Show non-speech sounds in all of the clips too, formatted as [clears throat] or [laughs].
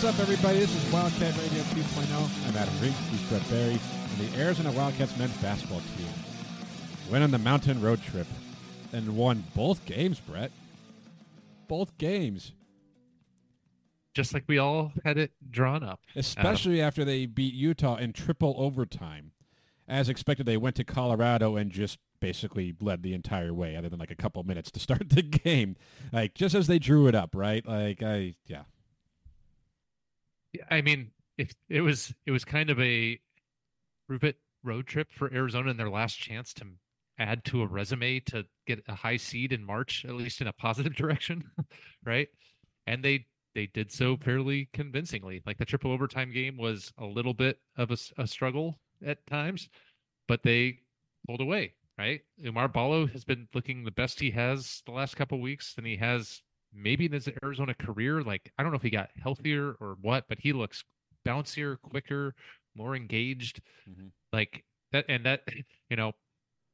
What's up, everybody? This is Wildcat Radio 2.0. I'm Adam Reed, he's Brett Berry. and the Arizona Wildcats men's basketball team went on the mountain road trip and won both games, Brett. Both games. just like we all had it drawn up. especially after they beat Utah in triple overtime. As expected, they went to Colorado and just basically led the entire way, other than like a couple minutes to start [laughs] the game. Like just as they drew it up, right? Like I, Yeah, I mean, if it was it was kind of a prove road trip for Arizona and their last chance to add to a resume to get a high seed in March, at least in a positive [laughs] direction, right? And they they did so fairly convincingly. Like the triple overtime game was a little bit of a struggle at times, but they pulled away, right? Oumar Ballo has been looking the best he has the last couple weeks than he has maybe in his Arizona career. Like I don't know if he got healthier or what, but he looks bouncier, quicker, more engaged. Mhm. Like that, and that [clears throat] you know,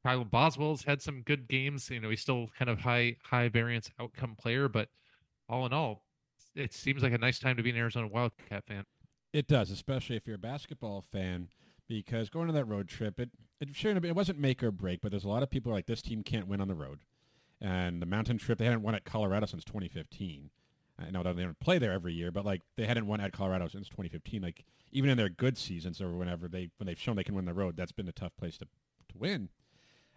Kyle Boswell's had some good games. You know, he's still kind of high high variance outcome player, but all in all, it seems like a nice time to be an Arizona Wildcat fan. it does, especially if you're a basketball fan, because going on that road trip, it it shouldn't have it wasn't make or break, but there's a lot of people who are like this team can't win on the road, and the mountain trip they hadn't won at Colorado since 2015. I know they don't play there every year, but like they hadn't won at Colorado since 2015. Like even in their good seasons or whenever they when they've shown they can win the road, that's been a tough place to to win.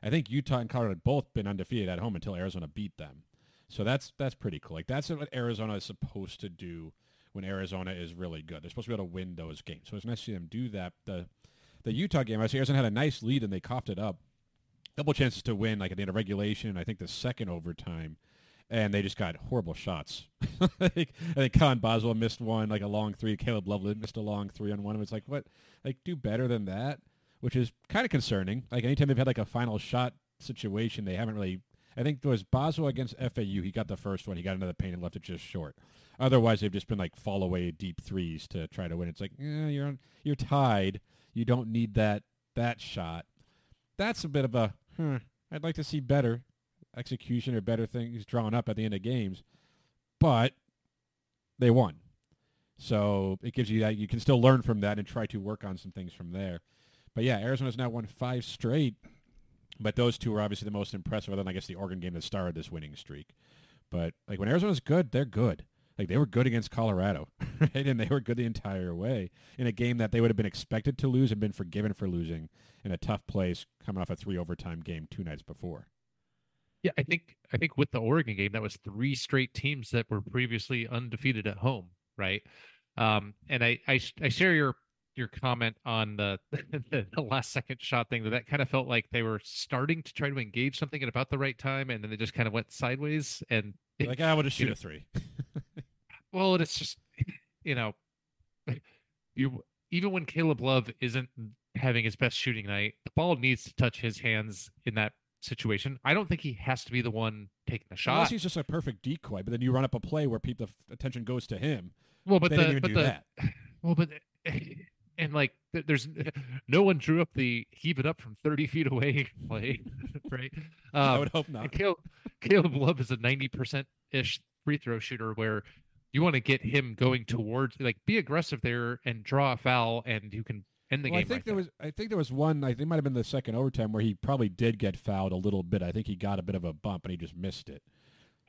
I think Utah and Colorado had both been undefeated at home until Arizona beat them. So that's that's pretty cool. Like that's what Arizona is supposed to do when Arizona is really good. They're supposed to be able to win those games. So it's nice to see them do that. The the Utah game, I see Arizona had a nice lead and they coughed it up. Couple chances to win, like at the end of regulation, I think the second overtime, and they just got horrible shots. [laughs] I think I think Kylan Boswell missed one, like a long three. Caleb Loveland missed a long three on one. It was like, what? Like, do better than that, which is kind of concerning. Like, anytime they've had like a final shot situation, they haven't really. I think there was Boswell against FAU. He got the first one. He got into the paint and left it just short. Otherwise, they've just been like fall away deep threes to try to win. It's like, eh, you're on, you're tied. You don't need that that shot. That's a bit of a. Hmm, I'd like to see better execution or better things drawn up at the end of games, but they won. So it gives you that you can still learn from that and try to work on some things from there. But yeah, Arizona's now won five straight, but those two are obviously the most impressive. Other than I guess the Oregon game that started this winning streak. But like when Arizona's good, they're good. Like they were good against Colorado, [laughs] right? And they were good the entire way in a game that they would have been expected to lose and been forgiven for losing in a tough place, coming off a three overtime game two nights before. Yeah, I think I think with the Oregon game, that was three straight teams that were previously undefeated at home, right? Um, and I, I I share your your comment on the, [laughs] the the last second shot thing that that kind of felt like they were starting to try to engage something at about the right time, and then they just kind of went sideways. And it- Like I would have you shoot know, a [laughs] three. Well, it's just [laughs] you know, you even when Caleb Love isn't having his best shooting night, the ball needs to touch his hands in that situation. I don't think he has to be the one taking the shot. Unless he's just a perfect decoy, but then you run up a play where people the attention goes to him. Well, but they the but do the that. [sighs] well, but [sighs] and like there's [laughs] no one drew up the heave it up from 30 feet away [laughs] play, right? I Um, would hope not. Caleb, Caleb Love is a 90 percent ish free throw shooter where you want to get him going towards like be aggressive there and draw a foul and you can end the well, game. I think right there was. I think there was one. I think it might have been the second overtime where he probably did get fouled a little bit. I think he got a bit of a bump and he just missed it.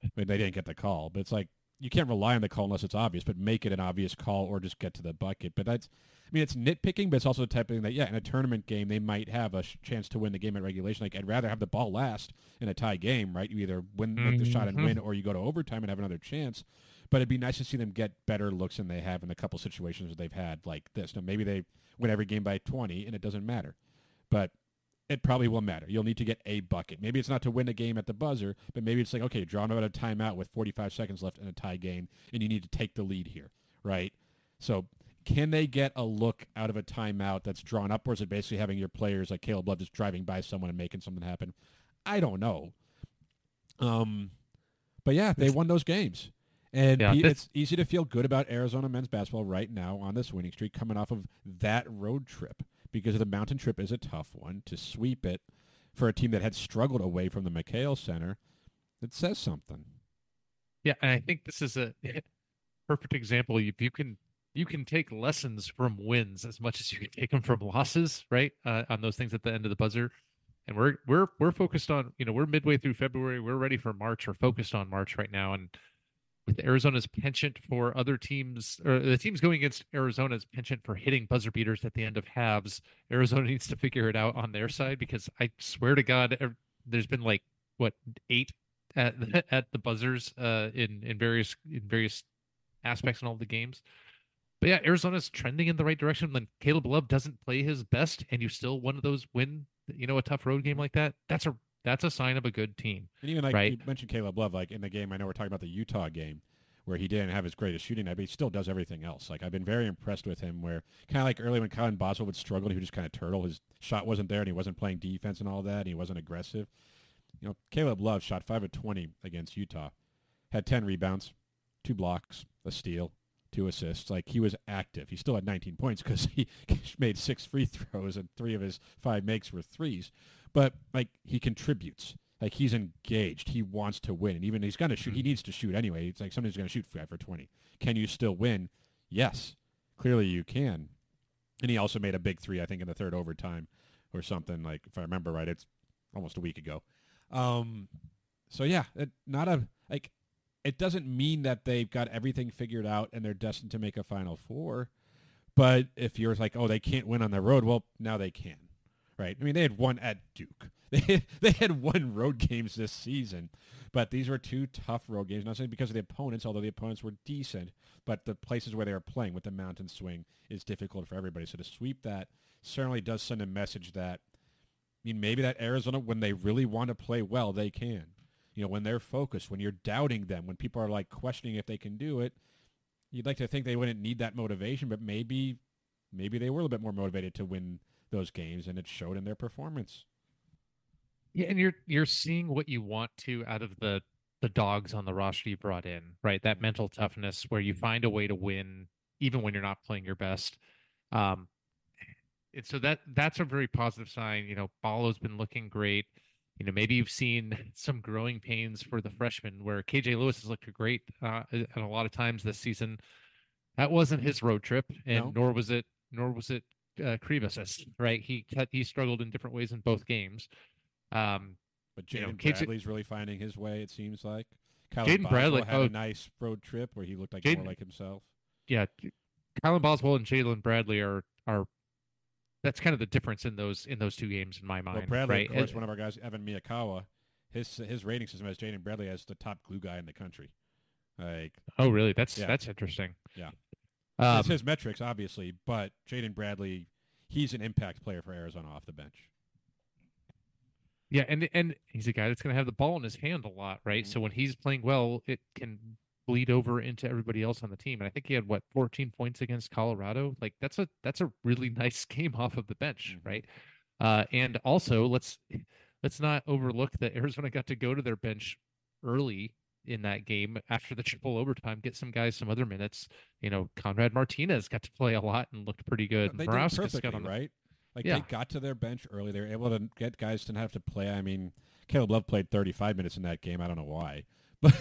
I mean, they didn't get the call, but it's like you can't rely on the call unless it's obvious. But make it an obvious call or just get to the bucket. But that's. I mean, it's nitpicking, but it's also the type of thing that yeah, in a tournament game they might have a sh- chance to win the game at regulation. Like I'd rather have the ball last in a tie game, right? You either win make the shot and Mhm. win, or you go to overtime and have another chance. But it'd be nice to see them get better looks than they have in a couple situations that they've had like this. Now maybe they win every game by 20 and it doesn't matter. But it probably will matter. You'll need to get a bucket. Maybe it's not to win a game at the buzzer, but maybe it's like, okay, drawn out a timeout with 45 seconds left in a tie game, and you need to take the lead here, right? So can they get a look out of a timeout that's drawn up, or is it basically having your players like Caleb Love just driving by someone and making something happen? I don't know. Um, but yeah, they won those games. And Yeah, pe- this- it's easy to feel good about Arizona men's basketball right now on this winning streak coming off of that road trip because the mountain trip is a tough one to sweep it for a team that had struggled away from the McKale Center. It says something. Yeah, and I think this is a [laughs] perfect example. If you can you can take lessons from wins as much as you can take them from losses, right? Uh, on those things at the end of the buzzer. And we're we're we're focused on, you know, we're midway through February. We're ready for March. We're focused on March right now. And with Arizona's penchant for other teams, or the teams going against Arizona's penchant for hitting buzzer beaters at the end of halves, Arizona [laughs] needs to figure it out on their side because I swear to God, there's been like what eight at [laughs] at the buzzers uh, in in various in various aspects in all the games. But yeah, Arizona's trending in the right direction. When Caleb Love doesn't play his best, and you still one of those win, you know, a tough road game like that. That's a that's a sign of a good team. And even like Right. you mentioned Caleb Love, like in the game, I know we're talking about the Utah game where he didn't have his greatest shooting night, but he still does everything else. Like I've been very impressed with him where kind of like early when Kylan Boswell would struggle, he would just kind of turtle. His shot wasn't there and he wasn't playing defense and all that and he wasn't aggressive. You know, Caleb Love shot 5 of 20 against Utah. Had 10 rebounds, two blocks, a steal, two assists. Like he was active. He still had 19 points because [laughs] he made six free throws and three of his five makes were threes. But like he contributes. Like he's engaged. He wants to win, and even he's going to shoot. He needs to shoot anyway. It's like somebody's going to shoot five for 20. Can you still win? Yes, clearly you can. And he also made a big three, I think, in the third overtime or something. Like if I remember right, it's almost a week ago. Um, so yeah, it, not a like. It doesn't mean that they've got everything figured out and they're destined to make a Final Four. But if you're like, oh, they can't win on the road, well, now they can, right? I mean, they had one at Duke. [laughs] They had, they had won road games this season, but these were two tough road games. Not saying because of the opponents, although the opponents were decent, but the places where they were playing with the mountain swing is difficult for everybody. So to sweep that certainly does send a message that I mean, maybe that Arizona, when they really want to play well, they can. You know, when they're focused, when you're doubting them, when people are like questioning if they can do it, you'd like to think they wouldn't need that motivation, but maybe, maybe they were a little bit more motivated to win those games, and it showed in their performance. Yeah, and you're you're seeing what you want to out of the the dogs on the roster you brought in, right? That mental toughness where you find a way to win even when you're not playing your best. Um, and so that that's a very positive sign. You know, Ballo's been looking great. You know, maybe you've seen [laughs] some growing pains for the freshman where KJ Lewis has looked great uh, and a lot of times this season. That wasn't his road trip, and No. nor was it nor was it uh, right? He cut, he struggled in different ways in both games. Um, But You know, Jaden Bradley's really finding his way. It seems like Jaden Bradley- had oh. a nice road trip where he looked like more like himself. yeah, Kylan Boswell and Jalen Bradley are are that's kind of the difference in those in those two games in my mind. Well, Bradley, right? of course, And- one of our guys, Evan Miyakawa, his his rating system has Jaden Bradley as the top glue guy in the country. Like oh, really? That's Yeah. that's interesting. Yeah. Um, it's his metrics, obviously, but Jaden Bradley, he's an impact player for Arizona off the bench. yeah, and and he's a guy that's going to have the ball in his hand a lot, right? Mhm. So when he's playing well, it can bleed over into everybody else on the team. And I think he had what 14 points against Colorado. Like that's a that's a really [laughs] nice game off of the bench, Mhm. right? Uh, and also let's let's not overlook that Arizona got to go to their bench early in that game after the triple overtime, get some guys some other minutes. You know, Conrad Martinez got to play a lot and looked pretty good. They did perfectly, got on the right? Like Yeah. they got to their bench early. They were able to get guys to not have to play. I mean, Caleb Love played 35 minutes in that game. I don't know why, [laughs] But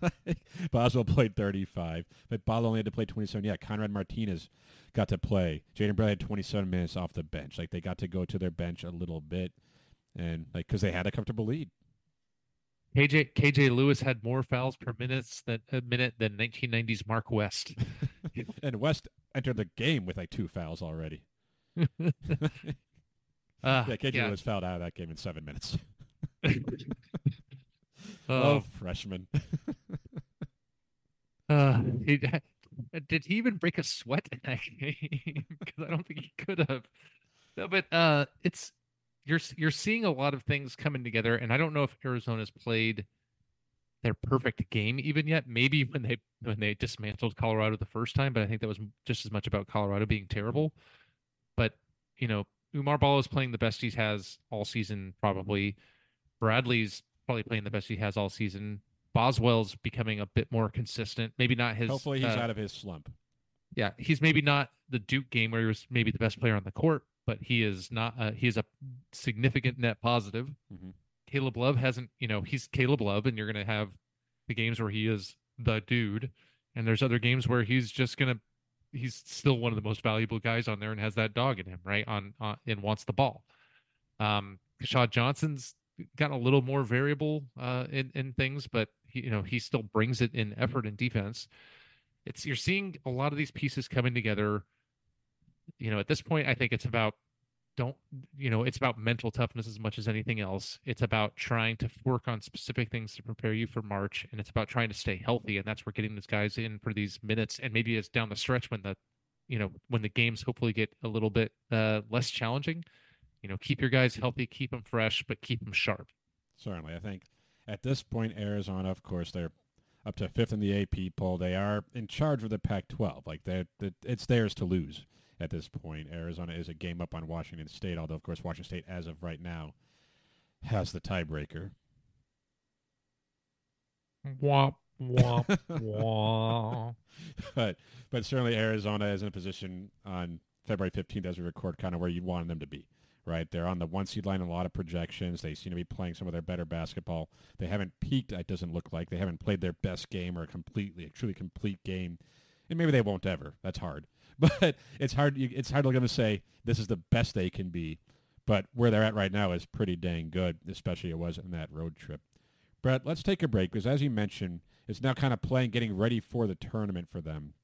like, [laughs] Boswell played 35, but Ball only had to play 27. Yeah, Conrad Martinez got to play. Jaden Bradley had 27 minutes off the bench. Like they got to go to their bench a little bit, and like because they had a comfortable lead. KJ KJ Lewis had more fouls per minutes than a minute than 1990s Mark West. [laughs] and West entered the game with like two fouls already. Uh, [laughs] yeah, KJ yeah. was fouled out of that game in seven minutes. [laughs] Oh, oh, freshman. uh, he, did he even break a sweat in that game? Because I don't think he could have. No, but uh, it's you're you're seeing a lot of things coming together, and I don't know if Arizona's played their perfect game even yet. Maybe when they when they dismantled Colorado the first time, but I think that was just as much about Colorado being terrible. But you know, Oumar Ball is playing the best he has all season, probably. Bradley's probably playing the best he has all season. Boswell's becoming a bit more consistent. Maybe not his. Hopefully, he's uh, out of his slump. yeah, he's maybe not the Duke game where he was maybe the best player on the court, but he is not. Uh, he is a significant net positive. Mhm. Caleb Love hasn't. You know, he's Caleb Love, and you're going to have the games where he is the dude, and there's other games where he's just going to. He's still one of the most valuable guys on there and has that dog in him, right? On, on and wants the ball. Um, Keshad Johnson's gotten a little more variable uh, in in things, but he, you know he still brings it in effort and defense. It's you're seeing a lot of these pieces coming together. You know, at this point, I think it's about don't you know it's about mental toughness as much as anything else. It's about trying to work on specific things to prepare you for March, and it's about trying to stay healthy, and that's where getting these guys in for these minutes, and maybe it's down the stretch when the you know when the games hopefully get a little bit uh, less challenging. You know, keep your guys healthy, keep them fresh, but keep them sharp. Certainly, I think at this point, Arizona, of course, they're up to fifth in the AP poll. They are in charge of the Pac-12. Like they, it's theirs to lose at this point. Arizona is a game up on Washington State, although of course Washington State, as of right now, has the tiebreaker. Womp womp [laughs] womp. but but certainly Arizona is in a position on February 15th as we record, kind of where you want them to be. Right, they're on the one seed line in a lot of projections. They seem to be playing some of their better basketball. They haven't peaked. It doesn't look like they haven't played their best game or a completely, a truly complete game, and maybe they won't ever. That's hard, [laughs] but it's hard. It's hard to look at say this is the best they can be. But where they're at right now is pretty dang good, especially it was in that road trip. Brett, let's take a break because, as you mentioned, it's now kind of playing, getting ready for the tournament for them.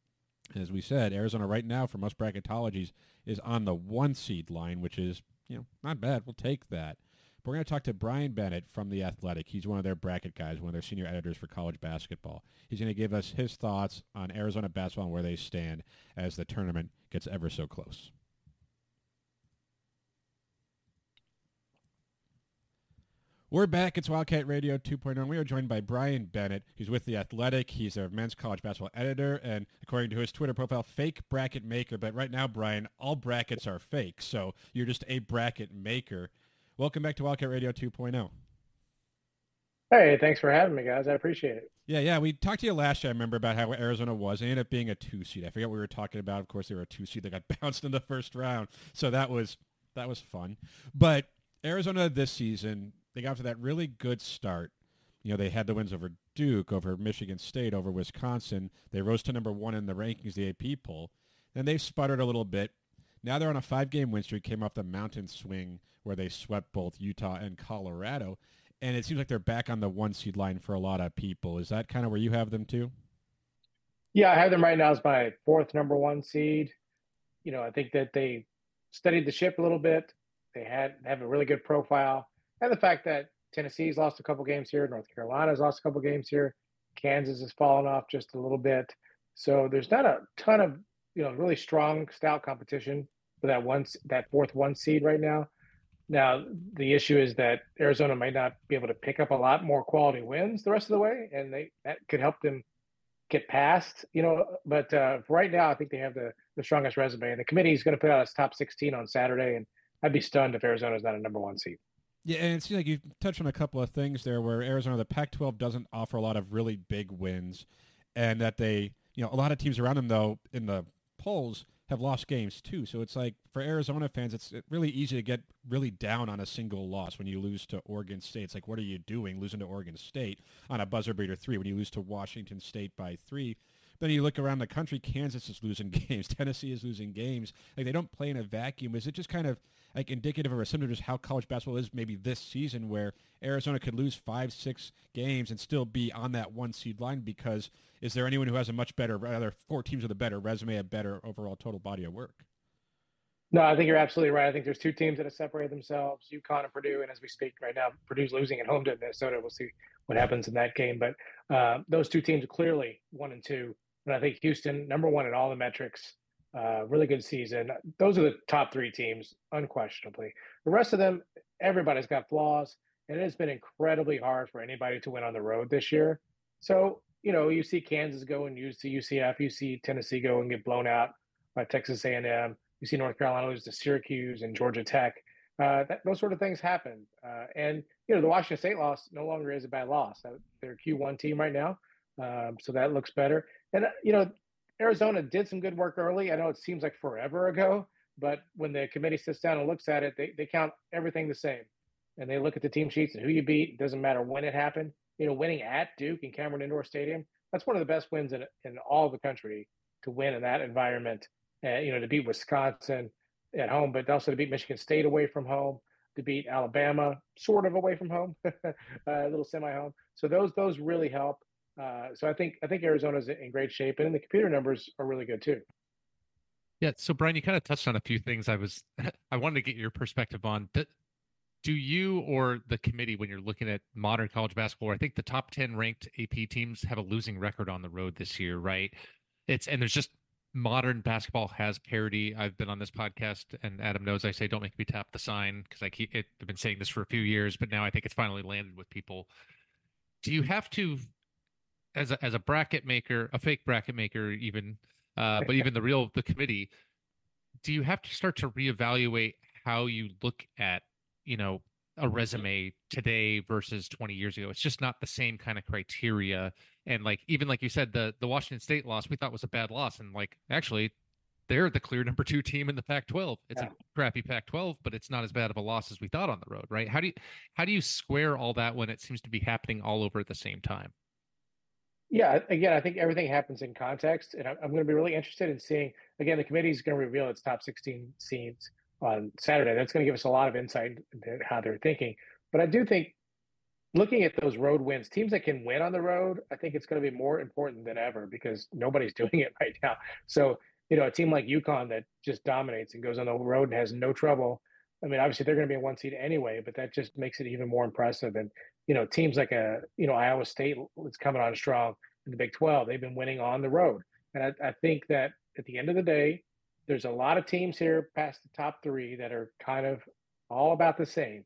As we said, Arizona right now, for most bracketologies, is on the one seed line, which is you know, not bad. We'll take that. We're going to talk to Brian Bennett from The Athletic. He's one of their bracket guys, one of their senior editors for college basketball. He's going to give us his thoughts on Arizona basketball and where they stand as the tournament gets ever so close. We're back. It's Wildcat Radio 2.0. and We are joined by Brian Bennett. He's with The Athletic. He's their men's college basketball editor, and according to his Twitter profile, fake bracket maker. But right now, Brian, all brackets are fake, so you're just a bracket maker. Welcome back to Wildcat Radio 2.0. Hey, thanks for having me, guys. I appreciate it. Yeah, yeah. We talked to you last year, I remember, about how Arizona was. They ended up being a two seed. I forget what we were talking about. Of course, they were a two seed. They got [laughs] bounced in the first round. So that was that was fun. But Arizona this season, they got to that really good start. You know, they had the wins over Duke, over Michigan State, over Wisconsin. They rose to number one in the rankings, the AP poll. Then they've sputtered a little bit. Now they're on a five-game win streak, came off the mountain swing where they swept both Utah and Colorado. And it seems like they're back on the one seed line for a lot of people. Is that kind of where you have them too? Yeah, I have them right now as my fourth number one seed. You know, I think that they studied the ship a little bit. They had have a really good profile, and the fact that Tennessee's lost a couple games here, North Carolina's lost a couple games here, Kansas has fallen off just a little bit. So there's not a ton of you know really strong, stout competition for that one that fourth one seed right now. Now the issue is that Arizona might not be able to pick up a lot more quality wins the rest of the way, and they that could help them get past. You know, but uh, right now, I think they have the the strongest resume, and the committee is going to put out its top 16 on Saturday, and I'd be stunned if Arizona is not a number one seed. Yeah, and it seems like you touched on a couple of things there where Arizona, the Pac-12 doesn't offer a lot of really big wins, and that they, you know, a lot of teams around them though in the polls have lost games too. So it's like for Arizona fans, it's really easy to get really down on a single loss when you lose to Oregon State. It's like, what are you doing losing to Oregon State on a buzzer beater three when you lose to Washington State by three? Then you look around the country, Kansas is losing [laughs] games, Tennessee is losing games. Like they don't play in a vacuum. Is it just kind of like indicative or of just how college basketball is maybe this season where Arizona could lose five, six games and still be on that one seed line because is there anyone who has a much better, rather four teams with a better resume, a better overall total body of work? No, I think you're absolutely right. I think there's two teams that have separated themselves, UConn and Purdue. And as we speak right now, Purdue's losing at home to Minnesota. We'll see what happens in that game. But uh, those two teams are clearly one and two. And I think Houston, number one in all the metrics, uh, really good season. Those are the top three teams, unquestionably. The rest of them, everybody's got flaws, and it has been incredibly hard for anybody to win on the road this year. So, you know, you see Kansas go and use to UCF, you see Tennessee go and get blown out by Texas A&M, you see North Carolina lose to Syracuse and Georgia Tech. Uh, that, those sort of things happen. Uh, and, you know, the Washington State loss no longer is a bad loss. They're a Q1 team right now. Um, so that looks better. And, uh, you know, Arizona did some good work early. I know it seems like forever ago, but when the committee sits down and looks at it, they, they count everything the same. And they look at the team sheets and who you beat. It doesn't matter when it happened. You know, winning at Duke and Cameron Indoor Stadium, that's one of the best wins in, in all the country to win in that environment. Uh, you know, to beat Wisconsin at home, but also to beat Michigan State away from home, to beat Alabama sort of away from home, a [laughs] little semi home. So those those really help. Uh, so I think I think Arizona's in great shape, and the computer numbers are really good too. Yeah. So Brian, you kind of touched on a few things. I was [laughs] I wanted to get your perspective on. Do you or the committee, when you're looking at modern college basketball, I think the top ten ranked AP teams have a losing record on the road this year, right? It's and there's just modern basketball has parity. I've been on this podcast, and Adam knows I say don't make me tap the sign because I keep it, I've been saying this for a few years, but now I think it's finally landed with people. Do you have to as a as a bracket maker, a fake bracket maker, even, uh, but [laughs] even the real the committee, do you have to start to reevaluate how you look at you know a resume today versus 20 years ago? It's just not the same kind of criteria. And like even like you said, the the Washington State loss we thought was a bad loss, and like actually they're the clear number two team in the Pac-12. It's yeah. a crappy Pac-12, but it's not as bad of a loss as we thought on the road, right? How do you how do you square all that when it seems to be happening all over at the same time? Yeah, again, I think everything happens in context, and I'm, I'm going to be really interested in seeing. Again, the committee is going to reveal its top 16 seeds on Saturday. That's going to give us a lot of insight into how they're thinking. But I do think looking at those road wins, teams that can win on the road, I think it's going to be more important than ever because nobody's [laughs] doing it right now. So, you know, a team like UConn that just dominates and goes on the road and has no trouble. I mean, obviously they're going to be a one seed anyway, but that just makes it even more impressive. And you know, teams like a you know Iowa State is coming on strong in the Big 12. They've been winning on the road, and I, I think that at the end of the day, there's a lot of teams here past the top three that are kind of all about the same.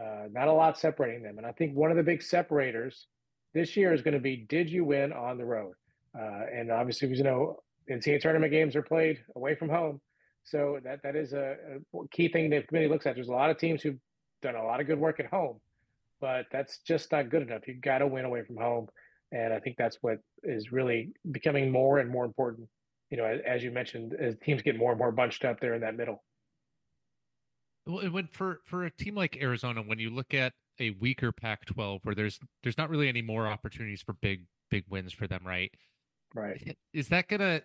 Uh, not a lot separating them, and I think one of the big separators this year is going to be: Did you win on the road? Uh, and obviously, you know, NCAA tournament games are played away from home, so that that is a, a key thing the committee looks at. There's a lot of teams who've done a lot of good work at home, but that's just not good enough. You got to win away from home, and I think that's what is really becoming more and more important. You know, as, as you mentioned, as teams get more and more bunched up there in that middle. Well, when for for a team like Arizona, when you look at a weaker Pac-12 where there's there's not really any more opportunities for big big wins for them, right? Right. Is that gonna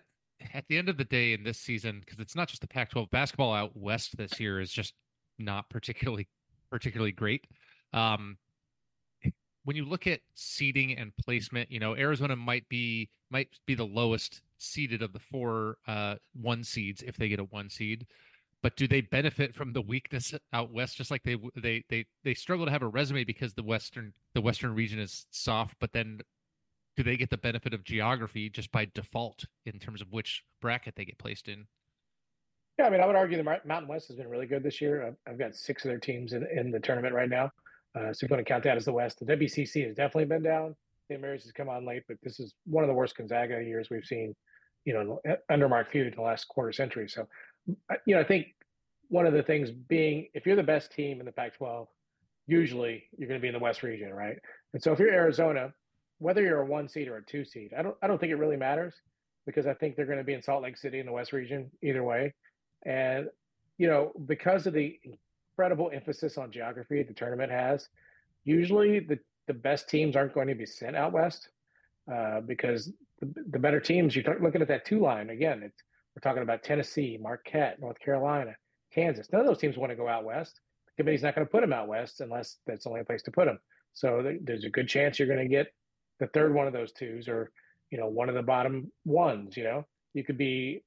at the end of the day in this season because it's not just the Pac-12 basketball out west this year is just not particularly particularly great. Um, when you look at seeding and placement, you know Arizona might be might be the lowest seeded of the four uh, one seeds if they get a one seed. But do they benefit from the weakness out west? Just like they they they they struggle to have a resume because the western the western region is soft. But then, do they get the benefit of geography just by default in terms of which bracket they get placed in? Yeah, I mean, I would argue the Mountain West has been really good this year. I've, I've got six of their teams in, in the tournament right now. Uh, so you're going to count that as the West. The WCC has definitely been down. St. Mary's has come on late, but this is one of the worst Gonzaga years we've seen, you know, under Mark Few in the last quarter century. So, you know, I think one of the things being if you're the best team in the Pac-12, usually you're going to be in the West region, right? And so if you're Arizona, whether you're a one seed or a two seed, I don't, I don't think it really matters. because I think they're going to be in Salt Lake City in the West region either way. And, you know, because of the incredible emphasis on geography the tournament has, usually the, the best teams aren't going to be sent out west uh, because the, the better teams, you're looking at that two line again, it's, we're talking about Tennessee, Marquette, North Carolina, Kansas. None of those teams want to go out west. The committee's not going to put them out west unless that's the only place to put them. So there's a good chance you're going to get the third one of those twos or you know one of the bottom ones you know you could be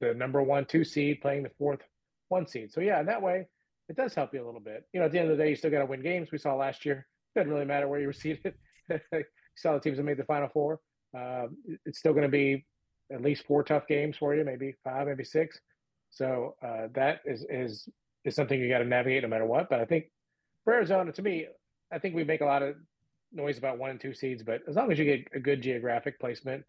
the number one two seed playing the fourth one seed so yeah in that way it does help you a little bit. You know at the end of the day you still got to win games. We saw last year it doesn't really matter where you were seated you saw the teams that made the final four uh, it's still going to be at least four tough games for you maybe five maybe six. So uh, that is is is something you got to navigate no matter what. But i think for arizona to me i think we make a lot of noise about one and two seeds, but as long as you get a good geographic placement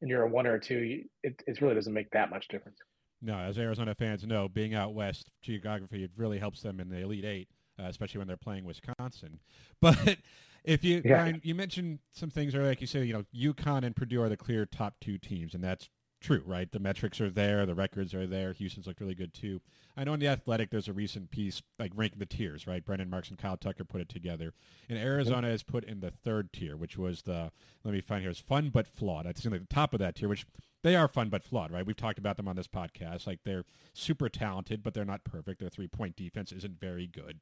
and you're a one or a two, it, it really doesn't make that much difference. No, as Arizona fans know, being out west geography it really helps them in the Elite Eight, uh, especially when they're playing Wisconsin. [laughs] But if you yeah. Brian, you mentioned some things earlier, like you said, you know, UConn and Purdue are the clear top two teams, and that's true, right? The metrics are there, the records are there. Houston's looked really good too. I know in the Athletic, there's a recent piece like ranking the tiers, right? Brendan Marks and Kyle Tucker put it together, and Arizona is put in the third tier, which was the let me find here is fun but flawed. I think like the top of that tier, which they are fun but flawed, right? We've talked about them on this podcast. Like they're super talented, but they're not perfect. Their three point defense isn't very good.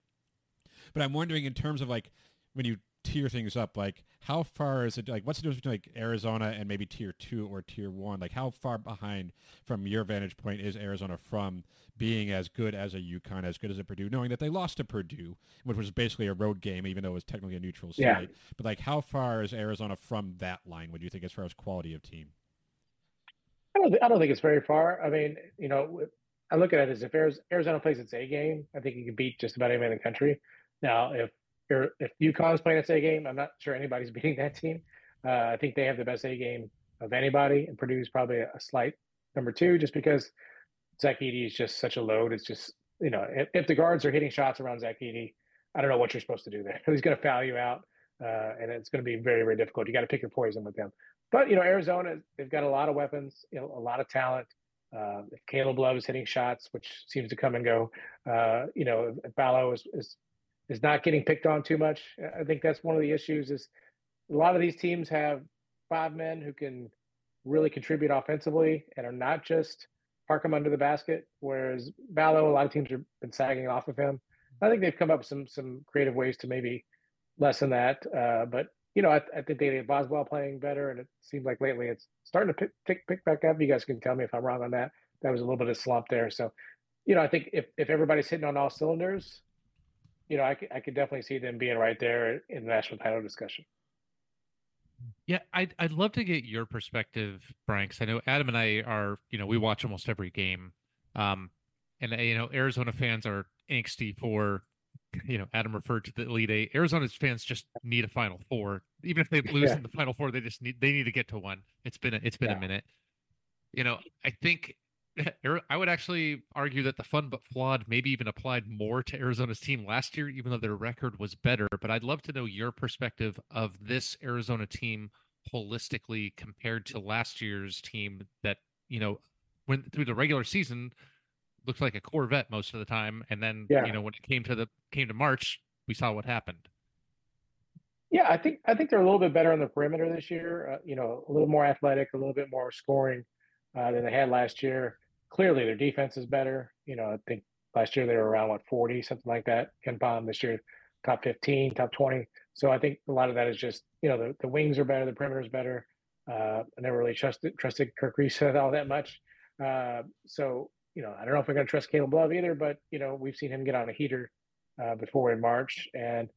But I'm wondering in terms of like when you tier things up, like how far is it? Like, what's the difference between like Arizona and maybe tier two or tier one? Like, how far behind from your vantage point is Arizona from being as good as a UConn, as good as a Purdue, knowing that they lost to Purdue, which was basically a road game, even though it was technically a neutral site. Yeah. But like, how far is Arizona from that line? Would you think, as far as quality of team? I don't. Th- I don't think it's very far. I mean, you know, I look at it as if Arizona plays its A game, I think you can beat just about anybody in the country. Now, if if UConn's playing its A game, I'm not sure anybody's [laughs] beating that team. Uh, I think they have the best A game of anybody, and Purdue's probably a, a slight number two, just because Zach Edey is just such a load. It's just you know, if, if, the guards are hitting shots around Zach Edey, I don't know what you're supposed to do there. [laughs] He's going to foul you out, uh, and it's going to be very, very difficult. You got to pick your poison with them. But you know, Arizona, they've got a lot of weapons, you know, a lot of talent. Uh, if Caleb Love is hitting shots, which seems to come and go, uh, you know, if Ballo is, is is not getting picked on too much. I think that's one of the issues. Is a lot of these teams have five men who can really contribute offensively and are not just park them under the basket. Whereas Ballo, a lot of teams have been sagging off of him. I think they've come up with some some creative ways to maybe lessen that. Uh, but you know, I, I think they have Boswell playing better, and it seems like lately it's starting to pick, pick pick back up. You guys can tell me if I'm wrong on that. That was a little bit of slump there. So, you know, I think if if everybody's hitting on all cylinders, you know, I could, I could definitely see them being right there in the national title discussion. Yeah, I'd I'd love to get your perspective, Brian, because I know Adam and I are, you know, we watch almost every game, um, and you know, Arizona fans are angsty for, you know, Adam referred to the Elite Eight. Arizona's fans just need a Final Four, even if they [laughs] lose yeah. in the Final Four, they just need they need to get to one. It's been a, it's been yeah. a minute. You know, I think I would actually argue that the fun but flawed maybe even applied more to Arizona's team last year, even though their record was better. But I'd love to know your perspective of this Arizona team holistically compared to last year's team that, you know, went through the regular season looked like a Corvette most of the time. And then, yeah. you know, when it came to the came to March, we saw what happened. Yeah, I think I think they're a little bit better on the perimeter this year. Uh, you know, a little more athletic, a little bit more scoring uh, than they had last year clearly their defense is better. You know, I think last year they were around what 40, something like that. KenPom this year, top 15, top 20. So I think a lot of that is just, you know, the, the wings are better, the perimeter is better. Uh, I never really trusted trusted Kerr Kriisa [laughs] all that much. Uh, so, you know, I don't know if I'm going to trust Caleb Love either, but, you know, we've seen him get on a heater uh, before in March. And,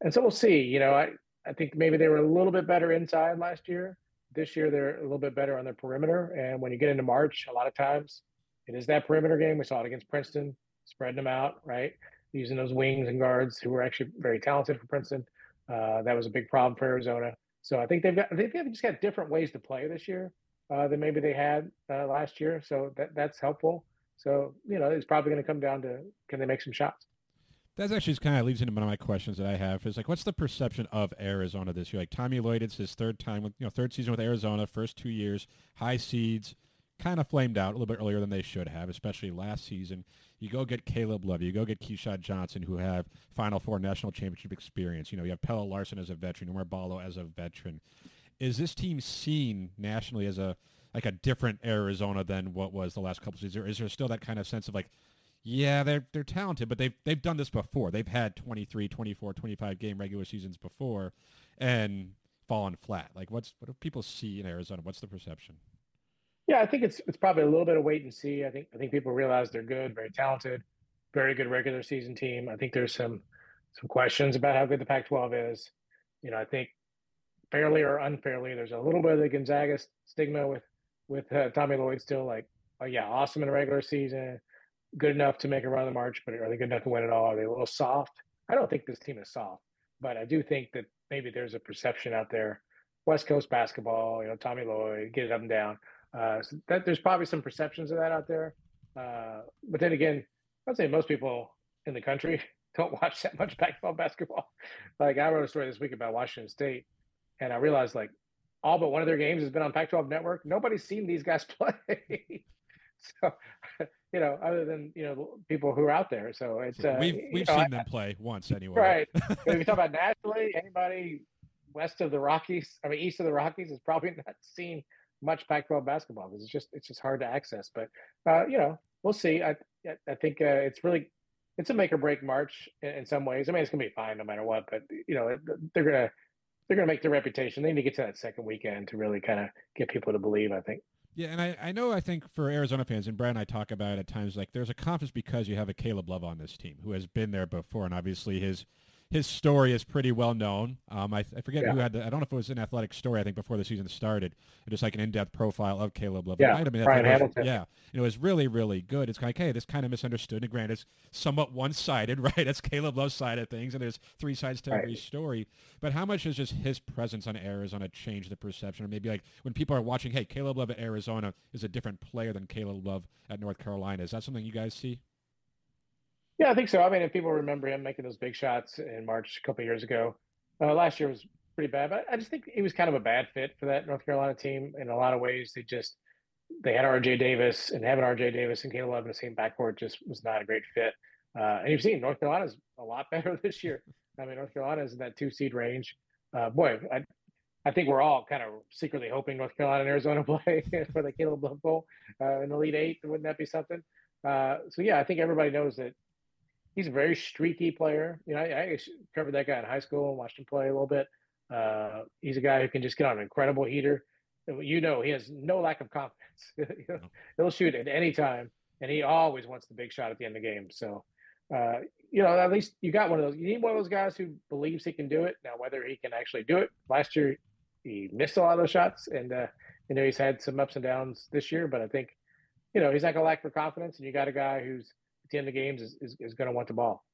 and so we'll see, you know, I, I think maybe they were a little bit better inside last year. This year, they're a little bit better on their perimeter. And when you get into March, a lot of times it is that perimeter game. We saw it against Princeton, spreading them out, right? Using those wings and guards who were actually very talented for Princeton. Uh, that was a big problem for Arizona. So I think they've got they've just got different ways to play this year uh, than maybe they had uh, last year. So that that's helpful. So you know it's probably going to come down to can they make some shots. That actually kind of leads into one of my questions that I have is like, what's the perception of Arizona this year? Like Tommy Lloyd, it's his third time with, you know, third season with Arizona, first two years, high seeds, kind of flamed out a little bit earlier than they should have, especially last season. You go get Caleb Love, you go get Keshad Johnson, who have Final Four national championship experience. You know, you have Pelle Larsson as a veteran, Oumar Ballo as a veteran. Is this team seen nationally as a like a different Arizona than what was the last couple seasons? Or is there still that kind of sense of like, yeah, they're they're talented, but they've they've done this before. They've had 23, 24, 25 game regular seasons before and fallen flat. Like what's what do people see in Arizona? What's the perception? Yeah, I think it's it's probably a little bit of wait and see. I think I think people realize they're good, very talented, very good regular season team. I think there's some some questions about how good the Pac-12 is. You know, I think fairly or unfairly, there's a little bit of the Gonzaga stigma with with uh, Tommy Lloyd still. Like, oh yeah, awesome in the regular season, good enough to make a run of the March, but are they good enough to win it all? Are they a little soft? I don't think this team is soft, but I do think that maybe there's a perception out there, West Coast basketball, you know, Tommy Lloyd, get it up and down. Uh, so that there's probably some perceptions of that out there. Uh, but then again, I'd say most people in the country [laughs] don't watch that much Pac-12 basketball. Like I wrote a story this week about Washington State, and I realized like all but one of their games has been on Pac-12 Network. Nobody's seen these guys [laughs] play. so you know, other than you know people who are out there. So it's uh, we've we've know, seen I, them play once anyway. Right. [laughs] if you talk about nationally, anybody west of the Rockies, I mean east of the Rockies, has probably not seen much Pac-12 basketball because it's just it's just hard to access. But uh, you know, we'll see. I I think uh, it's really it's a make or break March in, in, some ways. I mean, it's gonna be fine no matter what. But you know, they're gonna they're gonna make their reputation. They need to get to that second weekend to really kind of get people to believe. I think. Yeah, and I, I know I think for Arizona fans, and Brad and I talk about it at times, like there's a confidence because you have a Caleb Love on this team who has been there before, and obviously his his story is pretty well known. Um, I, I forget yeah. who had the, I don't know if it was an athletic story, I think before the season started, just like an in-depth profile of Caleb Love. Yeah, Brian Hamilton. yeah, it was really, really good. It's kind of, okay, this kind of misunderstood. And granted, it's somewhat one-sided, [laughs] right? It's Caleb Love's side of things, and there's three sides to right. every story. But how much has just his presence on Arizona changed the perception? Or maybe like when people are watching, hey, Caleb Love at Arizona is a different player than Caleb Love at North Carolina. Is that something you guys see? Yeah, I think so. I mean, if people remember him making those big shots in March a couple years ago, uh, last year was pretty bad. But I just think he was kind of a bad fit for that North Carolina team in a lot of ways. They just they had R.J. Davis and having R.J. Davis and Caleb Love in the same backcourt just was not a great fit. Uh, and you've seen North Carolina's a lot [laughs] better this year. I mean, North Carolina is in that two seed range. Uh, boy, I, I think we're all kind of secretly hoping North Carolina and Arizona [laughs] play for the Caleb Love Bowl uh, in the Elite Eight. Wouldn't that be something? Uh, so yeah, I think everybody knows that he's a very streaky player. You know, I, I, covered that guy in high school and watched him play a little bit. Uh, he's a guy who can just get on an incredible heater. You know, he has no lack of confidence. [laughs] you know, he'll shoot at any time, and he always wants the big shot at the end of the game. So, uh, you know, at least you got one of those. You need one of those guys who believes he can do it. Now, whether he can actually do it, last year he missed a lot of those shots, and uh, you know he's had some ups and downs this year. But I think, you know, he's not gonna lack for confidence, and you got a guy who's the end of games is, is, is going to want the ball.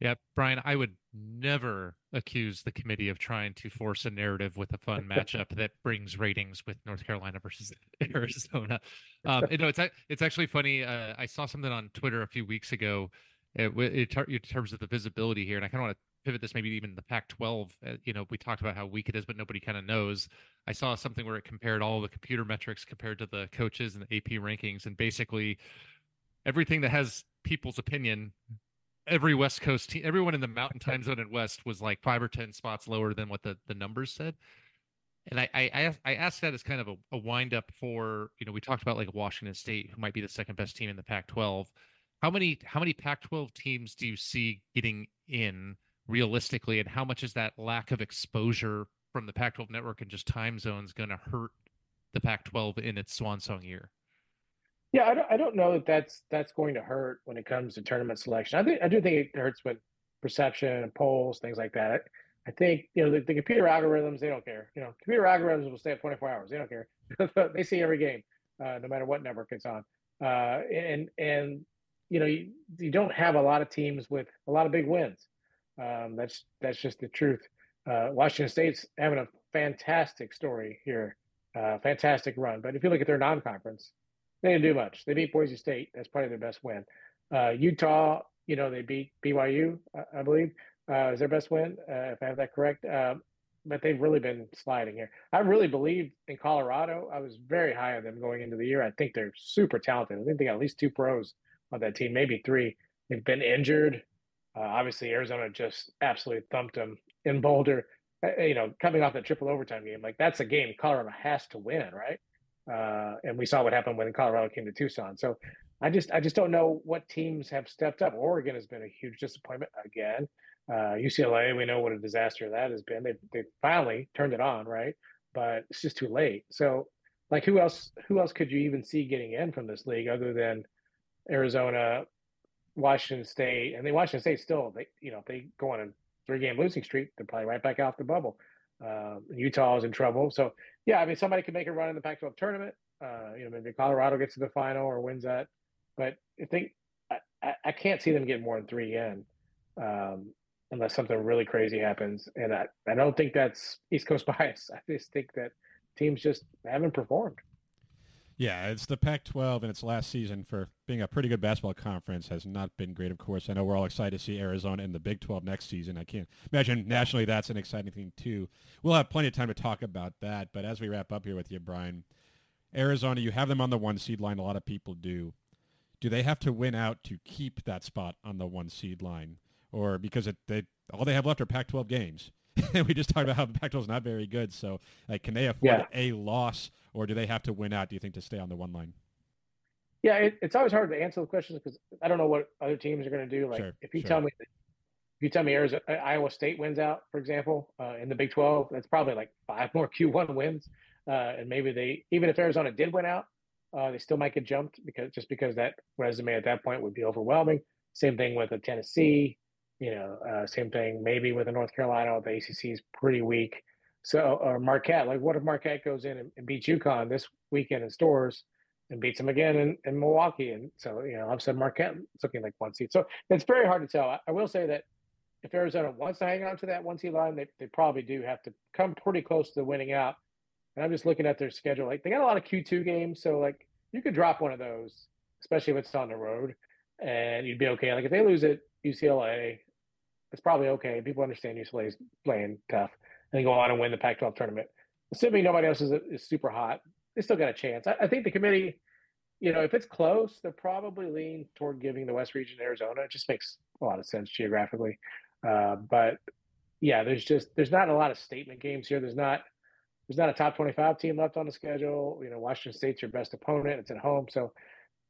Yeah, Brian, I would never accuse the committee of trying to force a narrative with a fun [laughs] matchup that brings ratings with North Carolina versus [laughs] Arizona. [laughs] Um, you know, it's it's actually funny. Uh, I saw something on Twitter a few weeks ago uh, in terms of the visibility here, and I kind of want to pivot this maybe even the Pac-12. Uh, you know, we talked about how weak it is, but nobody kind of knows. I saw something where it compared all the computer metrics compared to the coaches and the AP rankings, and basically everything that has people's opinion every west coast team everyone in the mountain time zone and west was like five or ten spots lower than what the, the numbers said and I, I I asked that as kind of a, a wind up for you know we talked about like Washington State who might be the second best team in the Pac-12. How many how many Pac-12 teams do you see getting in realistically, and how much is that lack of exposure from the Pac-12 network and just time zones going to hurt the Pac-12 in its swan song year? Yeah, I don't, I don't know that that's that's going to hurt when it comes to tournament selection. I think I do think it hurts with perception and polls, things like that. I think you know the, the computer algorithms they don't care. You know, computer algorithms will stay up 24 hours. They don't care. [laughs] they see every game, uh, no matter what network it's on. Uh, and and you know you, you don't have a lot of teams with a lot of big wins. Um, that's that's just the truth. Uh, Washington State's having a fantastic story here, uh, fantastic run. But if you look at their non-conference, they didn't do much. They beat Boise State. That's probably their best win. Uh, Utah You know, they beat BYU, I, I believe, uh, is their best win, uh, if I have that correct. Um, but they've really been sliding here. I really believed in Colorado. I was very high on them going into the year. I think they're super talented. I think they got at least two pros on that team, maybe three. They've been injured. Uh, obviously, Arizona just absolutely thumped them in Boulder. Uh, you know, coming off that triple overtime game, like that's a game Colorado has to win, right? Uh, and we saw what happened when Colorado came to Tucson. So I just I just don't know what teams have stepped up. Oregon has been a huge disappointment again. Uh, UCLA, we know what a disaster that has been. They they finally turned it on, right? But it's just too late. So like who else who else could you even see getting in from this league other than Arizona, Washington State, and then Washington State still they you know if they go on a three game losing streak, they're probably right back off the bubble. Uh, Utah is in trouble. So yeah, I mean somebody could make a run in the Pac-12 tournament. Uh, you know maybe Colorado gets to the final or wins that, but I think I, I can't see them getting more than three in. Um, unless something really crazy happens. And I, I don't think that's East Coast [laughs] bias. I just think that teams just haven't performed. Yeah, it's the Pac-12 in its last season for being a pretty good basketball conference has not been great. Of course, I know we're all excited to see Arizona in the Big 12 next season. I can't imagine nationally that's an exciting thing too. We'll have plenty of time to talk about that. But as we wrap up here with you, Brian, Arizona, you have them on the one seed line. A lot of people do. Do they have to win out to keep that spot on the one seed line? or because it, they all they have left are Pac-12 games. And [laughs] we just talked about how the Pac-12 is not very good. So, like, can they afford yeah. a loss, or do they have to win out? Do you think to stay on the one line? Yeah, it, it's always hard to answer the questions because I don't know what other teams are going to do. Like, sure, if you sure. tell me, if you tell me Arizona, Iowa State wins out, for example, uh, in the Big 12, that's probably like five more [laughs] Q1 wins, uh, and maybe they even if Arizona did win out, uh, they still might get jumped because just because that resume at that point would be overwhelming. Same thing with a Tennessee, you know, uh, same thing maybe with the North Carolina. The ACC is pretty weak. So, or Marquette, like what if Marquette goes in and, and beats UConn this weekend in Storrs? and beats them again in, in Milwaukee? And so, you know, I've said Marquette looking like one seed. So it's very hard to tell. I, I, will say that if Arizona wants to hang on to that one seed line, they, they probably do have to come pretty close to winning out. And I'm just looking at their schedule. Like they got a lot of Q2 games. So, like, you could drop one of those, especially if it's on the road, and you'd be okay. Like if they lose it, UCLA, it's probably okay. People understand UCLA is playing tough, and they go on and win the Pac-12 tournament. Assuming nobody else is, is super hot, they still got a chance. I, I think the committee, you know, if it's close, they're probably lean toward giving the West Region Arizona. It just makes a lot of sense geographically. Uh, but yeah, there's just there's not a lot of statement games here. There's not there's not a top 25 team left on the schedule. You know, Washington State's your best opponent. It's at home, so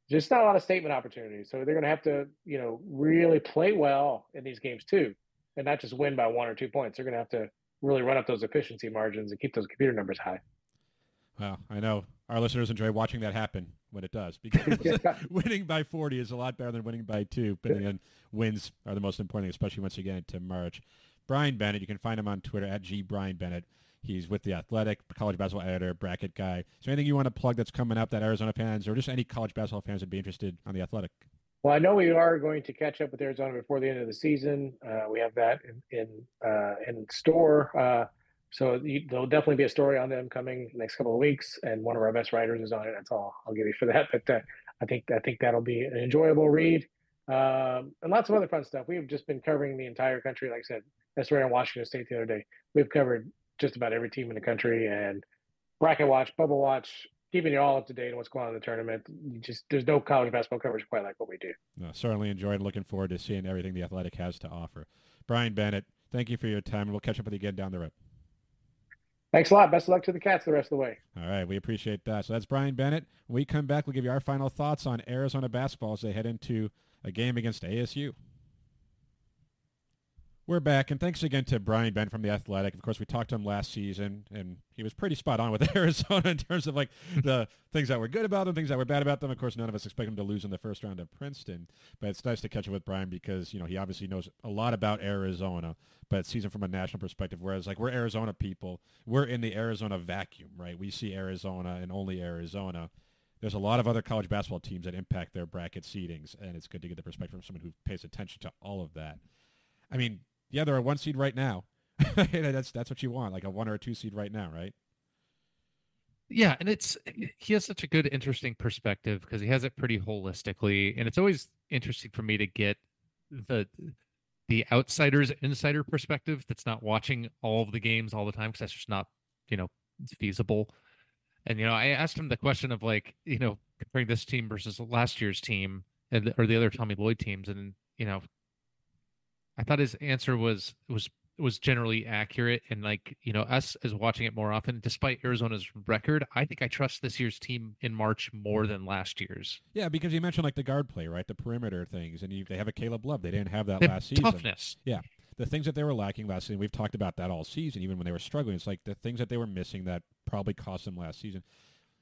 just not a lot of statement opportunities. So they're going to have to, you know, really play well in these games too, and not just win by one or two points. They're going to have to really run up those efficiency margins and keep those computer numbers high. Well, I know our listeners enjoy watching that happen when it does because [laughs] [laughs] winning by 40 is a lot better than winning by two. But wins are the most important, especially once you get into March. Brian Bennett, you can find him on Twitter at G Brian Bennett. He's with the Athletic, college basketball editor, bracket guy. So anything you want to plug that's coming up that Arizona fans or just any college basketball fans would be interested on the Athletic? Well, I know we are going to catch up with Arizona before the end of the season. Uh, we have that in in, uh, in store. Uh, so you, there'll definitely be a story on them coming next couple of weeks, and one of our best writers is on it. That's all I'll give you for that. But uh, I think I think that'll be an enjoyable read, um, and lots of other fun stuff. We've just been covering the entire country. Like I said, that's right on Washington State the other day. We've covered just about every team in the country and bracket watch, bubble watch, keeping you all up to date on what's going on in the tournament. You just there's no college basketball coverage quite like what we do. No, certainly enjoyed. Looking forward to seeing everything the Athletic has to offer. Brian Bennett, thank you for your time, and we'll catch up with you again down the road. Thanks a lot. Best of luck to the Cats the rest of the way. All right, we appreciate that. So that's Brian Bennett. When we come back, we'll give you our final thoughts on Arizona basketball as they head into a game against ASU. We're back, and thanks again to Brian Ben from the Athletic. Of course, we talked to him last season, and he was pretty spot on with [laughs] Arizona in terms of like the things that were good about them, things that were bad about them. Of course, none of us expect them to lose in the first round of Princeton, but it's nice to catch up with Brian because you know he obviously knows a lot about Arizona, but sees them from a national perspective. Whereas like we're Arizona people, we're in the Arizona vacuum, right? We see Arizona and only Arizona there's a lot of other college basketball teams that impact their bracket seedings, and it's good to get the perspective from someone who pays attention to all of that. I mean, yeah, they're a one seed right now. [laughs] that's that's what you want, like a one or a two seed right now, right? Yeah, and it's he has such a good, interesting perspective because he has it pretty holistically, and it's always interesting for me to get the the outsider's insider perspective that's not watching all of the games all the time because that's just not you know feasible. And you know, I asked him the question of like, you know, comparing this team versus last year's team and or the other Tommy Lloyd teams, and you know, I thought his answer was was was generally accurate and like you know us as watching it more often despite arizona's record i think i trust this year's team in march more than last year's Yeah, because you mentioned like the guard play, right? The perimeter things, and you, they have a Caleb Love. They didn't have that last season. toughness Yeah, the things that they were lacking last season. We've talked about that all season, even when they were struggling. It's like the things that they were missing that probably cost them last season.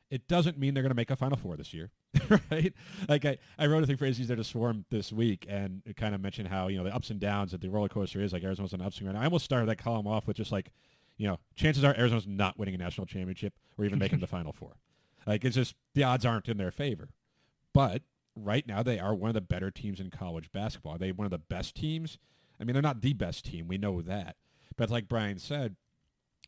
It doesn't mean they're going to make a Final Four this year, [laughs] right? Like I, I wrote a thing for AZ Desert Swarm this week, and it kind of mentioned how you know the ups and downs that the roller coaster is. Like Arizona's on an upswing right now. I almost started that column off with just like, you know, chances are Arizona's not winning a national championship or even making the [laughs] Final Four. Like it's just the odds aren't in their favor. But right now they are one of the better teams in college basketball. Are they one of the best teams? I mean, they're not the best team. We know that. But like Brian said,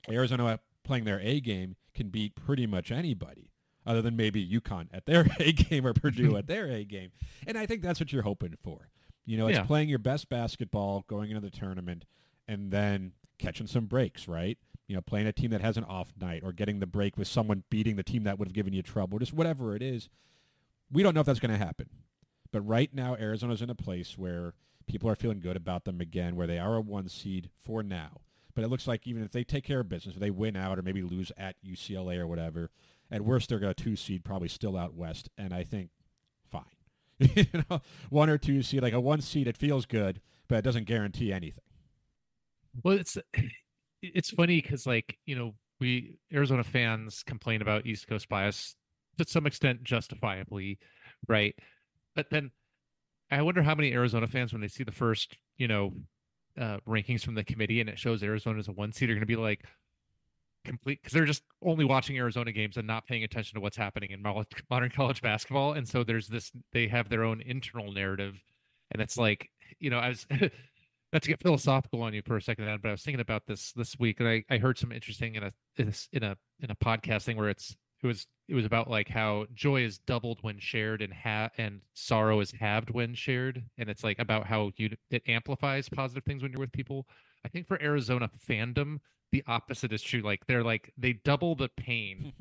Arizona playing their A game can beat pretty much anybody other than maybe UConn at their [laughs] A game or Purdue at their A game. And I think that's what you're hoping for. You know, it's Yeah. playing your best basketball going into the tournament and then catching some breaks, right? You know, playing a team that has an off night or getting the break with someone beating the team that would have given you trouble, just whatever it is. We don't know if that's going to happen. But right now, Arizona's in a place where people are feeling good about them again, where they are a one seed for now. But it looks like even if they take care of business, if they win out or maybe lose at UCLA or whatever, at worst they're going to two seed, probably still out west. And I think fine, [laughs] you know, one or two seed, like a one seed, it feels good, but it doesn't guarantee anything. well it's [clears throat] it's funny because like you know we arizona fans complain about east coast bias to some extent justifiably right but then i wonder how many arizona fans when they see the first you know uh rankings from the committee and it shows arizona as a one seed are going to be like complete because they're just only watching arizona games and not paying attention to what's happening in [laughs] modern college basketball. And so there's this they have their own internal narrative. And it's like you know i was [laughs] not to get philosophical on you for a second, but I was thinking about this this week, and I, I heard some interesting in a in a in a podcast thing where it's it was it was about like how joy is doubled when shared and ha and sorrow is halved when shared, and it's like about how you it amplifies positive things when you're with people. I think for Arizona fandom, the opposite is true. Like they're like they double the pain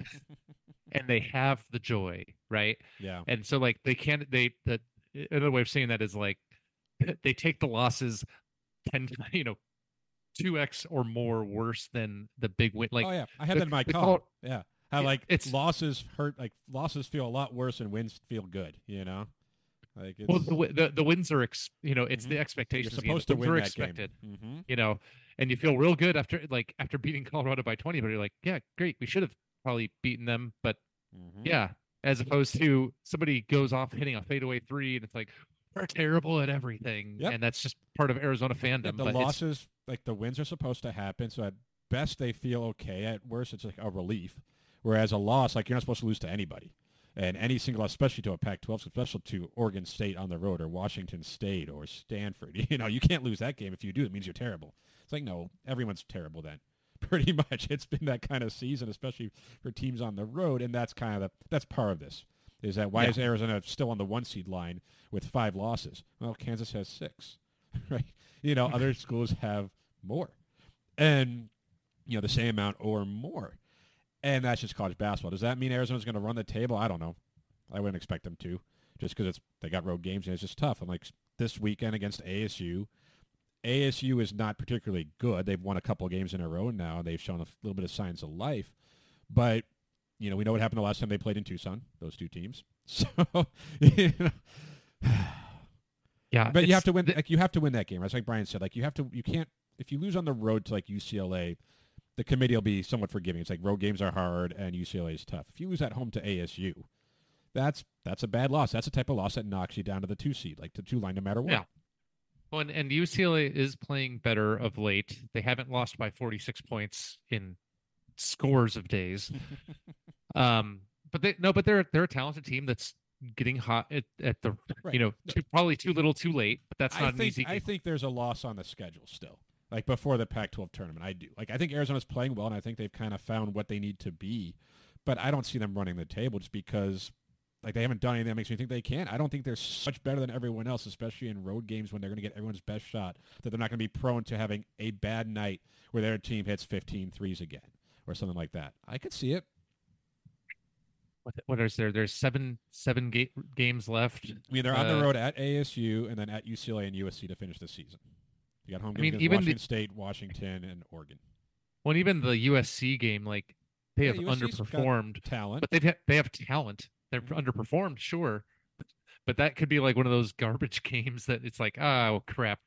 [laughs] and they have the joy, right? Yeah. and so like they can't they the another way of saying that is like [laughs] they take the losses 10 [laughs] you know 2x or more worse than the big win like oh yeah, I had that in my call- yeah, how like it's- losses hurt, like losses feel a lot worse and wins feel good. You know, like it's, well the, the the wins are ex, you know it's the Mhm. you're expectations game. supposed to win are that expected game. hmm you know and you feel real good after like after beating colorado by 20 but you're like yeah great we should have probably beaten them but hmm yeah as opposed to somebody goes off hitting a fadeaway three and it's like we're terrible at everything Yep. and that's just part of arizona Yeah, fandom the but losses, like the wins, are supposed to happen. So at best, they feel okay. At worst, it's like a relief. Whereas a loss, like you're not supposed to lose to anybody, and any single, loss, especially to a Pac-12, especially to Oregon State on the road or Washington State or Stanford. [laughs] You know, you can't lose that game. If you do, it means you're terrible. It's like no, everyone's terrible then. [laughs] Pretty much, it's been that kind of season, especially for teams on the road, and that's kind of the that's part of this. Is that why Yeah. is Arizona still on the one seed line with five losses? Well, Kansas has six, [laughs] right? You know, other schools have more, and you know the same amount or more, and that's just college basketball. Does that mean Arizona's going to run the table? I don't know. I wouldn't expect them to, just because it's they got road games and it's just tough. I'm like this weekend against ASU, ASU is not particularly good. They've won a couple of games in a row now. They've shown a little bit of signs of life, but you know we know what happened the last time they played in Tucson. Those two teams. [laughs] So you know, yeah but you have to win. like you have to win that game. That's like Brian said. Like you have to. You can't. If you lose on the road to like UCLA, the committee will be somewhat forgiving. It's like road games are hard and UCLA is tough. If you lose at home to ASU, that's that's a bad loss. That's a type of loss that knocks you down to the two seed, like the two line, no matter what. Yeah. Well, and, and UCLA is playing better of late. They haven't lost by 46 points in scores of days. [laughs] um, but they no, but they're they're a talented team that's getting hot at, at the Right. you know too, probably too little, too late. But that's not I an think easy. I think there's a loss on the schedule still. Like before the Pac-12 tournament, I do. Like I think Arizona's playing well, and I think they've kind of found what they need to be. But I don't see them running the table just because like they haven't done anything that makes me think they can. I don't think they're much better than everyone else, especially in road games when they're going to get everyone's best shot. That they're not going to be prone to having a bad night where their team hits 15 threes again or something like that. I could see it. What, what is there? There's seven seven ga- games left. I mean, they're on the Uh, road at ASU and then at UCLA and USC to finish the season. You got home I mean, against even the- State, Washington, and Oregon. Well, even the USC game, like they Yeah, have USC's underperformed, Talent. but they've they have talent. They're Mm-hmm. underperformed, sure, but that could be like one of those garbage [laughs] games that it's like, oh crap.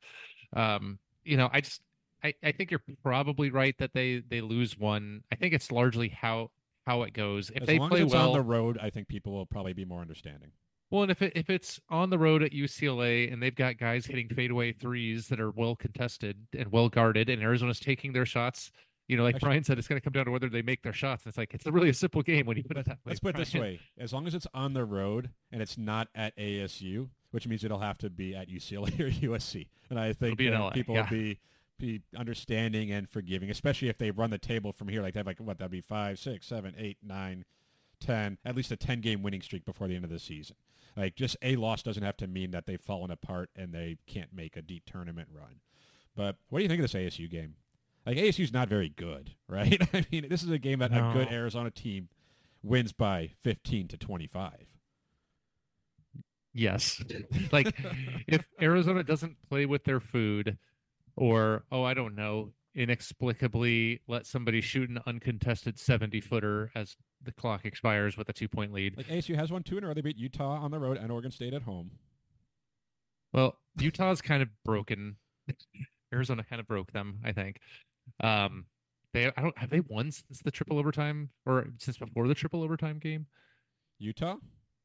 Um, you know, I just I, I think you're probably right that they they lose one. I think it's largely how how it goes. If as they long play as it's well, on the road, I think people will probably be more understanding. Well, and if it, if it's on the road at UCLA and they've got guys hitting fadeaway threes that are well contested and well guarded, and Arizona's taking their shots, you know, like Actually- Brian said, it's going to come down to whether they make their shots. It's like it's a really a simple game when you put it that way. Let's put it this way: as long as it's on the road and it's not at ASU, which means it'll have to be at UCLA or [laughs] USC, and I think be in LA, people yeah. will be be understanding and forgiving, especially if they run the table from here. Like they have like what that'd be five, six, seven, eight, nine, ten, at least a ten game winning streak before the end of the season. Like just a loss doesn't have to mean that they've fallen apart and they can't make a deep tournament run. But what do you think of this ASU game? Like ASU's not very good, [laughs] right? I mean, this is a game that a good Arizona team wins by 15 to 25. Yes, like if Arizona doesn't play with their food, or oh, I don't know, inexplicably let somebody shoot an uncontested seventy footer as the clock expires with a two point lead. Like ASU has won two in a row. They beat Utah on the road and Oregon State at home. Well, Utah's kind of broken. [laughs] Arizona kind of broke them, I think. Um, they I don't have they won since the triple overtime or since before the triple overtime game. Utah?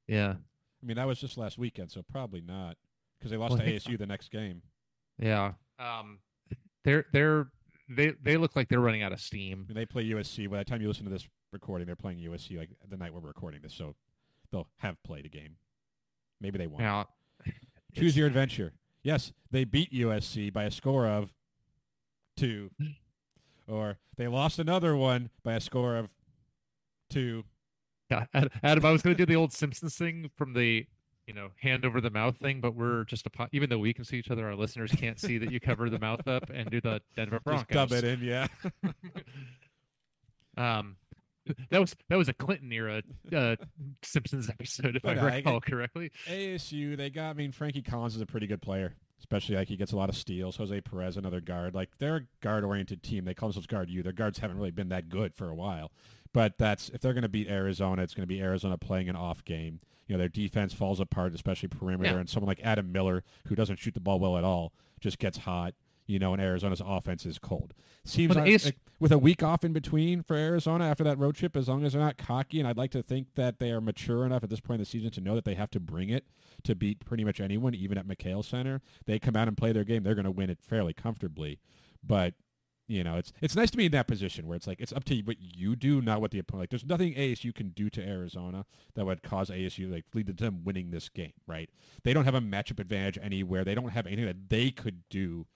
Yeah, I mean, that was just last weekend, so probably not because they lost Well, to ASU the next game. yeah. Um, they're they're they they look like they're running out of steam. They play USC. By the time you listen to this recording, they're playing USC like the night we're recording this, so they'll have played a game. Maybe they won't. Yeah, [laughs] Choose your adventure. Yes, they beat USC by a score of two, or they lost another one by a score of two. [laughs] Yeah, Adam, I was going to do the old Simpsons thing from the, you know, hand over the mouth thing, but we're just a po- even though we can see each other, our listeners can't see that you cover the mouth up and do the Denver broncos Just dub it in, yeah. [laughs] um, that was that was a Clinton era uh, Simpsons episode, if But I I recall get- correctly. ASU, they got. I mean, Frankie Collins is a pretty good player, especially like he gets a lot of steals. Jose Perez, another guard. Like they're a guard-oriented team. They call themselves Guard U. Their guards haven't really been that good for a while. But that's if they're going to beat Arizona, it's going to be Arizona playing an off game. You know, their defense falls apart, especially perimeter, Yeah. and someone like Adam Miller, who doesn't shoot the ball well at all, just gets hot. You know, and Arizona's offense is cold. Seems like, like with a week off in between for Arizona after that road trip, as long as they're not cocky, and I'd like to think that they are mature enough at this point in the season to know that they have to bring it to beat pretty much anyone, even at McKale Center. They come out and play their game, they're going to win it fairly comfortably. But you know, it's it's nice to be in that position where it's like it's up to you what you do, not what the opponent. Like, there's nothing ASU can do to Arizona that would cause ASU like lead to them winning this game, right? They don't have a matchup advantage anywhere. They don't have anything that they could do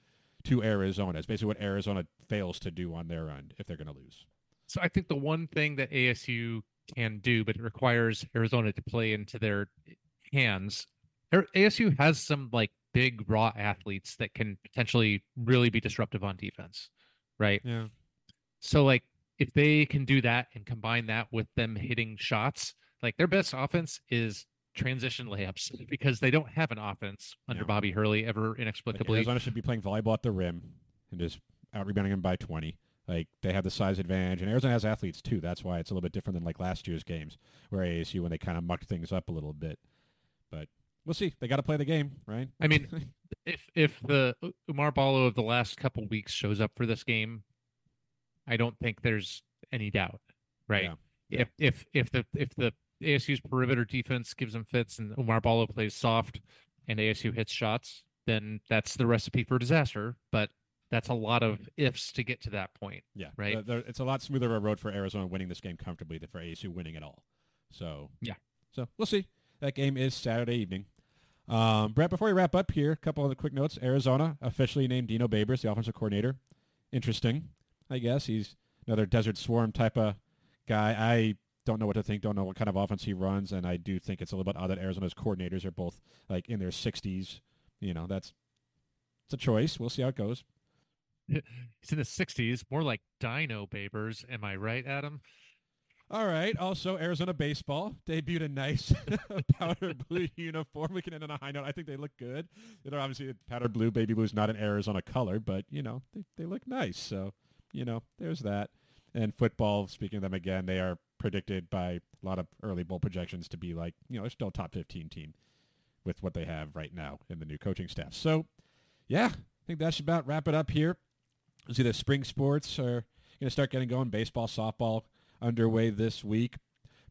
to Arizona. It's basically what Arizona fails to do on their end if they're going to lose. So I think the one thing that ASU can do, but it requires Arizona to play into their hands. ASU has some like big raw athletes that can potentially really be disruptive on defense, right? Yeah. So like if they can do that and combine that with them hitting shots, like their best offense is transition layups [laughs] because they don't have an offense under No. Bobby Hurley ever Like, inexplicably. Arizona should be playing volleyball at the rim and just out rebounding them by 20. Like they have the size advantage, and Arizona has athletes too. That's why it's a little bit different than like last year's games, where ASU when they kind of mucked things up a little bit. But we'll see. They got to play the game, right? I mean, [laughs] if if the Oumar Ballo of the last couple weeks shows up for this game, I don't think there's any doubt, right? Yeah. Yeah. If if if the if the ASU's perimeter defense gives them fits and Oumar Ballo plays soft and ASU hits shots, then that's the recipe for disaster. But that's a lot of ifs to get to that point. yeah, Right. It's a lot smoother of a road for Arizona winning this game comfortably than for ASU winning at all. So Yeah. So we'll see. That game is Saturday evening. Um, Brett, before we wrap up here, a couple of quick notes. Arizona officially named Dino Babers the offensive coordinator. Interesting, I guess. He's another Desert Swarm type of guy. I don't know what to think. Don't know what kind of offense he runs, and I do think it's a little bit odd that Arizona's coordinators are both like in their 60s. You know, that's it's a choice. We'll see how it goes. [laughs] He's in the 60s, more like Dino Babers. Am I right, Adam? All right. Also, Arizona baseball debuted a nice [laughs] powder blue uniform. We can end on a high note. I think they look good. Know, obviously, powder blue, baby blue is not an Arizona color, but you know, they they look nice. So, you know, there's that. And football, speaking of them again, they are predicted by a lot of early bowl projections to be like, you know, they're still top 15 team with what they have right now in the new coaching staff. So, yeah, I think that should about wrap it up here. See, the spring sports are going to start getting going. Baseball, softball underway this week.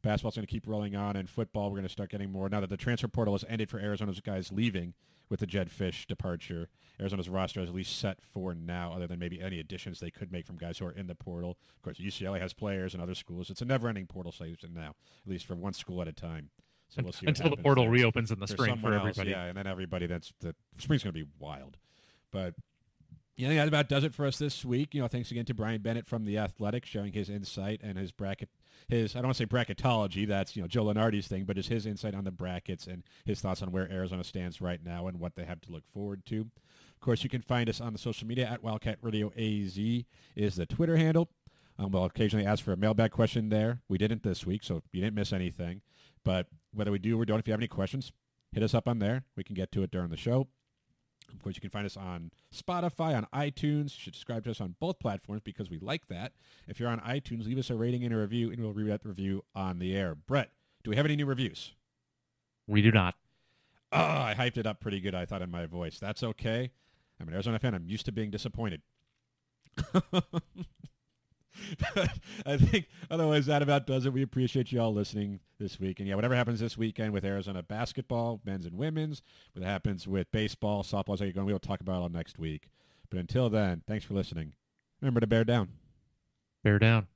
Basketball's going to keep rolling on, and football we're going to start getting more now that the transfer portal has ended for Arizona's guys leaving with the Jedd Fisch departure. Arizona's roster is at least set for now, other than maybe any additions they could make from guys who are in the portal. Of course, UCLA has players and other schools. It's a never-ending portal season now, at least for one school at a time. So we'll see until the portal there. reopens in the For spring for someone else, everybody. yeah, and then everybody. That's the spring's going to be wild, but yeah, that about does it for us this week. You know, thanks again to Brian Bennett from the Athletic, sharing his insight and his bracket, his I don't want to say bracketology. That's you know Joe Lunardi's thing, but just his insight on the brackets and his thoughts on where Arizona stands right now and what they have to look forward to. Of course, you can find us on the social media at Wildcat Radio AZ is the Twitter handle. Um, we'll occasionally ask for a mailbag question there. We didn't this week, so you didn't miss anything. But whether we do or don't, if you have any questions, hit us up on there. We can get to it during the show. Of course, you can find us on Spotify, on iTunes. You should subscribe to us on both platforms because we like that. If you're on iTunes, leave us a rating and a review, and we'll read that review on the air. Brett, do we have any new reviews? We do not. Oh, I hyped it up pretty good, I thought, in my voice. That's okay. I'm an Arizona fan. I'm used to being disappointed. [laughs] [laughs] I think otherwise that about does it. We appreciate you all listening this week. And yeah, whatever happens this weekend with Arizona basketball, men's and women's, what happens with baseball, softball, as you're going, we'll talk about it all next week. But until then, thanks for listening. Remember to bear down. Bear down.